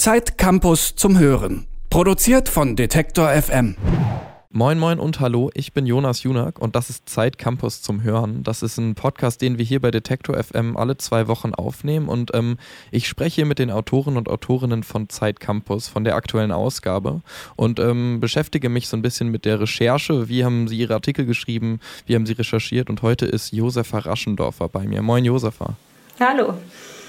Zeit Campus zum Hören. Produziert von Detektor FM. Moin Moin und Hallo, ich bin Jonas Junak und das ist Zeit Campus zum Hören. Das ist ein Podcast, den wir hier bei Detektor FM alle zwei Wochen aufnehmen und ähm, ich spreche hier mit den Autoren und Autorinnen von Zeit Campus, von der aktuellen Ausgabe und ähm, beschäftige mich so ein bisschen mit der Recherche. Wie haben sie ihre Artikel geschrieben, wie haben sie recherchiert und heute ist Josefa Raschendorfer bei mir. Moin Josefa. Hallo.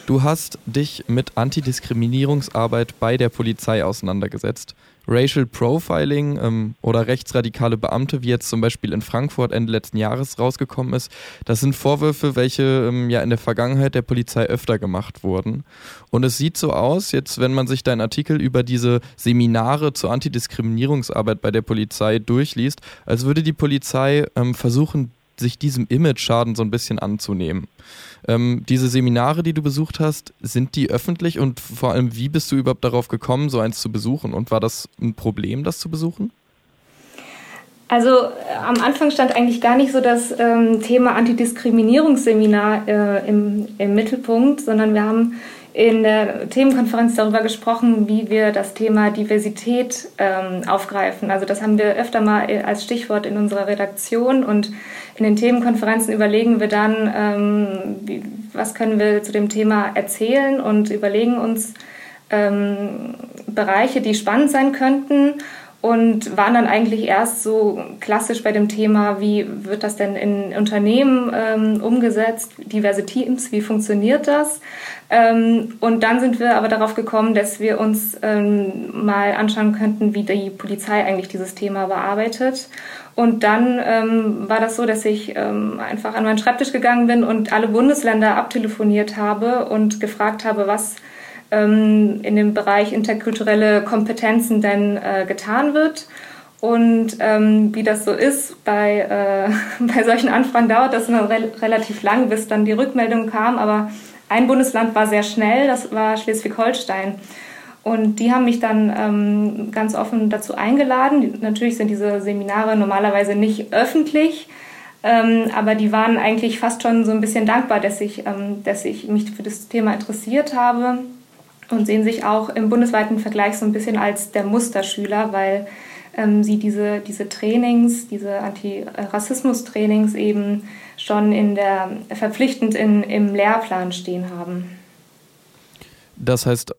Du hast dich mit Antidiskriminierungsarbeit bei der Polizei auseinandergesetzt. Racial Profiling ähm, oder rechtsradikale Beamte, wie jetzt zum Beispiel in Frankfurt Ende letzten Jahres rausgekommen ist, das sind Vorwürfe, welche ähm, ja in der Vergangenheit der Polizei öfter gemacht wurden. Und es sieht so aus, jetzt wenn man sich deinen Artikel über diese Seminare zur Antidiskriminierungsarbeit bei der Polizei durchliest, als würde die Polizei ähm, versuchen, sich diesem Image-Schaden so ein bisschen anzunehmen. Ähm, diese Seminare, die du besucht hast, sind die öffentlich und vor allem, wie bist du überhaupt darauf gekommen, so eins zu besuchen? Und war das ein Problem, das zu besuchen? Also äh, am Anfang stand eigentlich gar nicht so das ähm, Thema Antidiskriminierungsseminar äh, im, im Mittelpunkt, sondern wir haben in der Themenkonferenz darüber gesprochen, wie wir das Thema Diversität ähm, aufgreifen. Also das haben wir öfter mal äh, als Stichwort in unserer Redaktion und in den Themenkonferenzen überlegen wir dann, ähm, wie, was können wir zu dem Thema erzählen und überlegen uns ähm, Bereiche, die spannend sein könnten und waren dann eigentlich erst so klassisch bei dem Thema, wie wird das denn in Unternehmen ähm, umgesetzt, diverse Teams, wie funktioniert das? Ähm, und dann sind wir aber darauf gekommen, dass wir uns ähm, mal anschauen könnten, wie die Polizei eigentlich dieses Thema bearbeitet. Und dann ähm, war das so, dass ich ähm, einfach an meinen Schreibtisch gegangen bin und alle Bundesländer abtelefoniert habe und gefragt habe, was ähm, in dem Bereich interkulturelle Kompetenzen denn äh, getan wird. Und ähm, wie das so ist, bei, äh, bei solchen Anfragen dauert das immer re relativ lang, bis dann die Rückmeldung kam. Aber ein Bundesland war sehr schnell, das war Schleswig-Holstein. Und die haben mich dann ähm, ganz offen dazu eingeladen. Natürlich sind diese Seminare normalerweise nicht öffentlich, ähm, aber die waren eigentlich fast schon so ein bisschen dankbar, dass ich, ähm, dass ich mich für das Thema interessiert habe und sehen sich auch im bundesweiten Vergleich so ein bisschen als der Musterschüler, weil ähm, sie diese, diese Trainings, diese Antirassismus-Trainings eben schon in der, verpflichtend in, im Lehrplan stehen haben. Das heißt,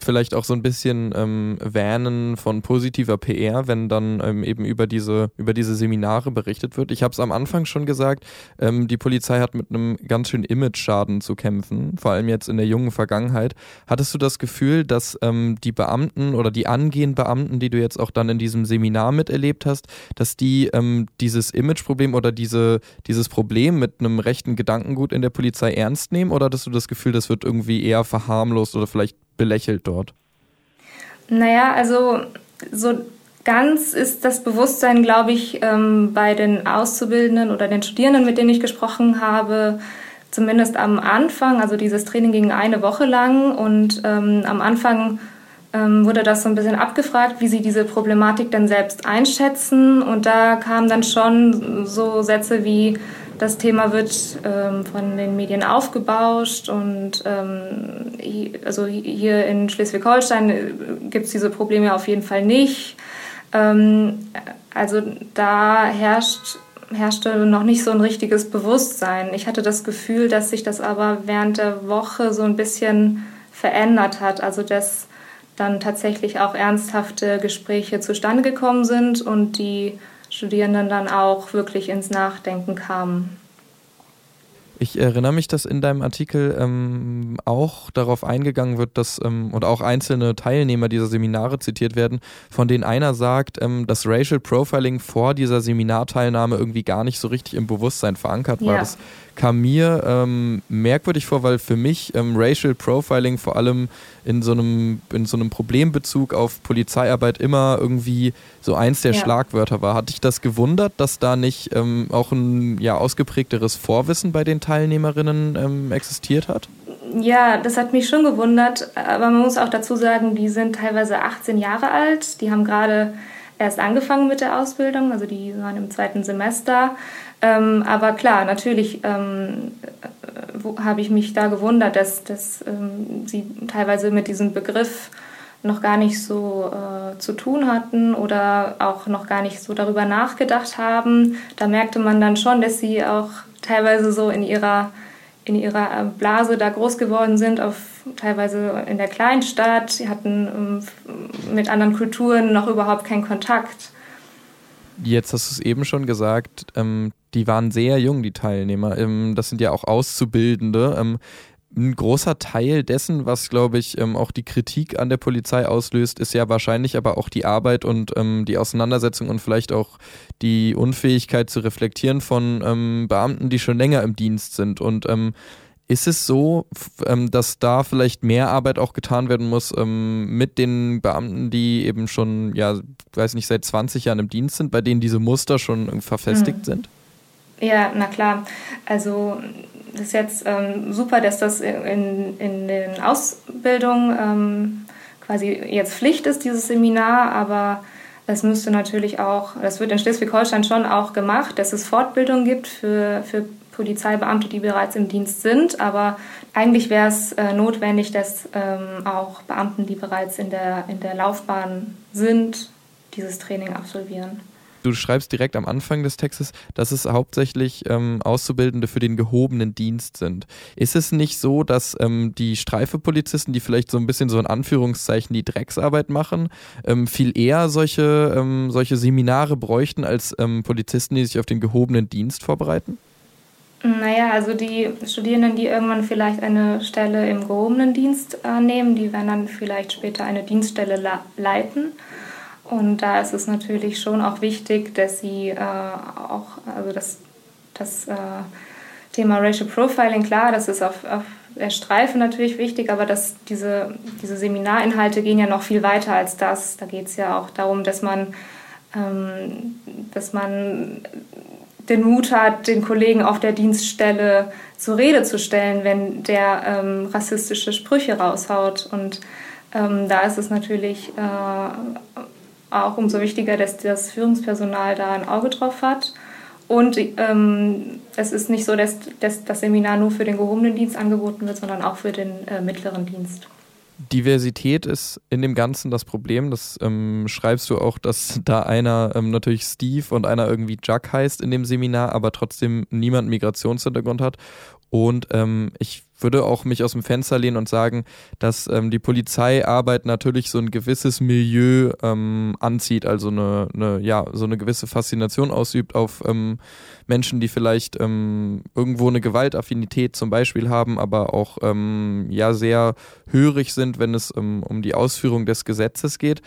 vielleicht auch so ein bisschen ähm, Wähnen von positiver PR, wenn dann ähm, eben über diese, über diese Seminare berichtet wird. Ich habe es am Anfang schon gesagt, ähm, die Polizei hat mit einem ganz schönen Image-Schaden zu kämpfen, vor allem jetzt in der jungen Vergangenheit. Hattest du das Gefühl, dass ähm, die Beamten oder die angehenden Beamten, die du jetzt auch dann in diesem Seminar miterlebt hast, dass die ähm, dieses Image-Problem oder diese, dieses Problem mit einem rechten Gedankengut in der Polizei ernst nehmen oder hattest du das Gefühl, das wird irgendwie eher verharmlost oder oder vielleicht belächelt dort? Naja, also so ganz ist das Bewusstsein, glaube ich, ähm, bei den Auszubildenden oder den Studierenden, mit denen ich gesprochen habe, zumindest am Anfang, also dieses Training ging eine Woche lang und ähm, am Anfang wurde das so ein bisschen abgefragt, wie sie diese Problematik denn selbst einschätzen und da kamen dann schon so Sätze wie, das Thema wird ähm, von den Medien aufgebauscht und ähm, also hier in Schleswig-Holstein äh, gibt es diese Probleme auf jeden Fall nicht. Ähm, also da herrscht, herrschte noch nicht so ein richtiges Bewusstsein. Ich hatte das Gefühl, dass sich das aber während der Woche so ein bisschen verändert hat. Also dass dann tatsächlich auch ernsthafte Gespräche zustande gekommen sind und die Studierenden dann auch wirklich ins Nachdenken kamen. Ich erinnere mich, dass in deinem Artikel ähm, auch darauf eingegangen wird, dass ähm, und auch einzelne Teilnehmer dieser Seminare zitiert werden, von denen einer sagt, ähm, dass Racial Profiling vor dieser Seminarteilnahme irgendwie gar nicht so richtig im Bewusstsein verankert war. Ja. Das kam mir ähm, merkwürdig vor, weil für mich ähm, Racial Profiling vor allem in so einem in so einem Problembezug auf Polizeiarbeit immer irgendwie so eins der ja. Schlagwörter war. Hat dich das gewundert, dass da nicht ähm, auch ein ja ausgeprägteres Vorwissen bei den Teilnehmerinnen ähm, existiert hat? Ja, das hat mich schon gewundert, aber man muss auch dazu sagen, die sind teilweise 18 Jahre alt, die haben gerade erst angefangen mit der Ausbildung, also die waren im zweiten Semester. Ähm, aber klar, natürlich ähm, habe ich mich da gewundert, dass, dass ähm, sie teilweise mit diesem Begriff noch gar nicht so äh, zu tun hatten oder auch noch gar nicht so darüber nachgedacht haben. Da merkte man dann schon, dass sie auch teilweise so in ihrer, in ihrer Blase da groß geworden sind, auf, teilweise in der Kleinstadt. Sie hatten ähm, mit anderen Kulturen noch überhaupt keinen Kontakt. Jetzt hast du es eben schon gesagt, ähm, die waren sehr jung, die Teilnehmer. Ähm, das sind ja auch Auszubildende. Ähm, ein großer Teil dessen, was, glaube ich, ähm, auch die Kritik an der Polizei auslöst, ist ja wahrscheinlich aber auch die Arbeit und ähm, die Auseinandersetzung und vielleicht auch die Unfähigkeit zu reflektieren von ähm, Beamten, die schon länger im Dienst sind. Und ähm, ist es so, ähm, dass da vielleicht mehr Arbeit auch getan werden muss ähm, mit den Beamten, die eben schon, ja, weiß nicht, seit 20 Jahren im Dienst sind, bei denen diese Muster schon verfestigt mhm. sind? Ja, na klar. Also das ist jetzt ähm, super, dass das in, in den Ausbildungen ähm, quasi jetzt Pflicht ist, dieses Seminar, aber es müsste natürlich auch, das wird in Schleswig-Holstein schon auch gemacht, dass es Fortbildung gibt für, für Polizeibeamte, die bereits im Dienst sind, aber eigentlich wäre es äh, notwendig, dass ähm, auch Beamten, die bereits in der, in der Laufbahn sind, dieses Training absolvieren. Du schreibst direkt am Anfang des Textes, dass es hauptsächlich ähm, Auszubildende für den gehobenen Dienst sind. Ist es nicht so, dass ähm, die Streifepolizisten, die vielleicht so ein bisschen so in Anführungszeichen die Drecksarbeit machen, ähm, viel eher solche, ähm, solche Seminare bräuchten als ähm, Polizisten, die sich auf den gehobenen Dienst vorbereiten? Naja, also die Studierenden, die irgendwann vielleicht eine Stelle im gehobenen Dienst annehmen, die werden dann vielleicht später eine Dienststelle leiten. Und da ist es natürlich schon auch wichtig, dass sie äh, auch, also das, das äh, Thema Racial Profiling, klar, das ist auf, auf der Streife natürlich wichtig, aber dass diese, diese Seminarinhalte gehen ja noch viel weiter als das. Da geht es ja auch darum, dass man, ähm, dass man den Mut hat, den Kollegen auf der Dienststelle zur Rede zu stellen, wenn der ähm, rassistische Sprüche raushaut. Und ähm, da ist es natürlich äh, auch umso wichtiger, dass das Führungspersonal da ein Auge drauf hat. Und ähm, es ist nicht so, dass, dass, das Seminar nur für den gehobenen Dienst angeboten wird, sondern auch für den äh, mittleren Dienst. Diversität ist in dem Ganzen das Problem. Das ähm, schreibst du auch, dass da einer ähm, natürlich Steve und einer irgendwie Jack heißt in dem Seminar, aber trotzdem niemand Migrationshintergrund hat. Und ähm, ich würde auch mich aus dem Fenster lehnen und sagen, dass ähm, die Polizeiarbeit natürlich so ein gewisses Milieu ähm, anzieht, also eine, eine, ja, so eine gewisse Faszination ausübt auf ähm, Menschen, die vielleicht ähm, irgendwo eine Gewaltaffinität zum Beispiel haben, aber auch ähm, ja sehr hörig sind, wenn es ähm, um die Ausführung des Gesetzes geht.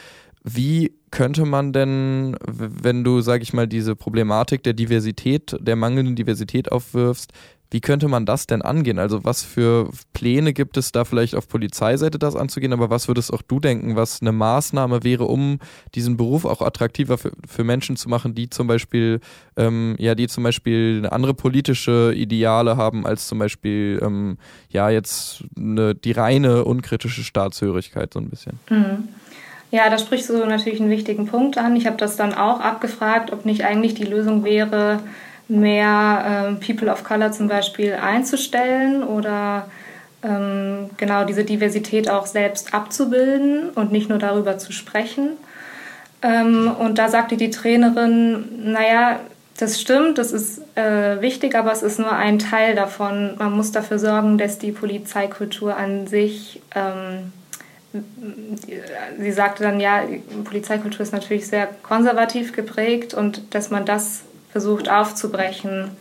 Wie könnte man denn, wenn du, sag ich mal, diese Problematik der Diversität, der mangelnden Diversität aufwirfst, wie könnte man das denn angehen? Also was für Pläne gibt es da vielleicht auf Polizeiseite das anzugehen, aber was würdest auch du denken, was eine Maßnahme wäre, um diesen Beruf auch attraktiver für, für Menschen zu machen, die zum Beispiel, ähm, ja, die zum Beispiel eine andere politische Ideale haben als zum Beispiel, ähm, ja, jetzt eine, die reine unkritische Staatshörigkeit so ein bisschen. Mhm. Ja, da sprichst du natürlich einen wichtigen Punkt an. Ich habe das dann auch abgefragt, ob nicht eigentlich die Lösung wäre, mehr ähm, People of Color zum Beispiel einzustellen oder ähm, genau diese Diversität auch selbst abzubilden und nicht nur darüber zu sprechen. Ähm, und da sagte die Trainerin, naja, das stimmt, das ist äh, wichtig, aber es ist nur ein Teil davon. Man muss dafür sorgen, dass die Polizeikultur an sich, ähm, sie sagte dann, ja, Polizeikultur ist natürlich sehr konservativ geprägt und dass man das versucht aufzubrechen,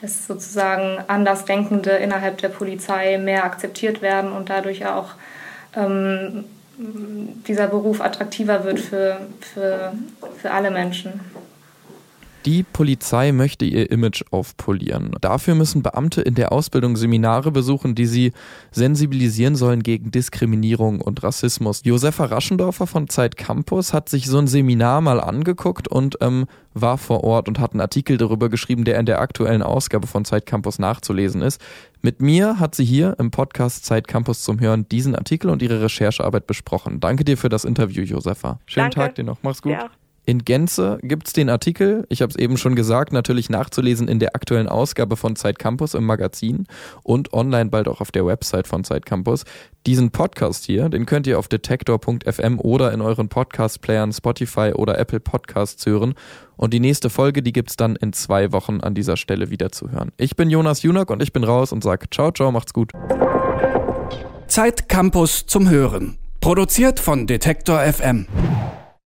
dass sozusagen Andersdenkende innerhalb der Polizei mehr akzeptiert werden und dadurch auch ähm, dieser Beruf attraktiver wird für, für, für alle Menschen. Die Polizei möchte ihr Image aufpolieren. Dafür müssen Beamte in der Ausbildung Seminare besuchen, die sie sensibilisieren sollen gegen Diskriminierung und Rassismus. Josefa Raschendorfer von Zeit Campus hat sich so ein Seminar mal angeguckt und ähm, war vor Ort und hat einen Artikel darüber geschrieben, der in der aktuellen Ausgabe von Zeit Campus nachzulesen ist. Mit mir hat sie hier im Podcast Zeit Campus zum Hören diesen Artikel und ihre Recherchearbeit besprochen. Danke dir für das Interview, Josefa. Schönen Danke. Tag dir noch. Mach's gut. Ja. In Gänze gibt's den Artikel, ich habe es eben schon gesagt, natürlich nachzulesen in der aktuellen Ausgabe von Zeit Campus im Magazin und online bald auch auf der Website von Zeit Campus. Diesen Podcast hier, den könnt ihr auf detektor.fm oder in euren Podcast-Playern Spotify oder Apple Podcasts hören. Und die nächste Folge, die gibt's dann in zwei Wochen an dieser Stelle wieder zu hören. Ich bin Jonas Junak und ich bin raus und sag ciao, ciao, macht's gut. Zeit Campus zum Hören. Produziert von Detektor FM.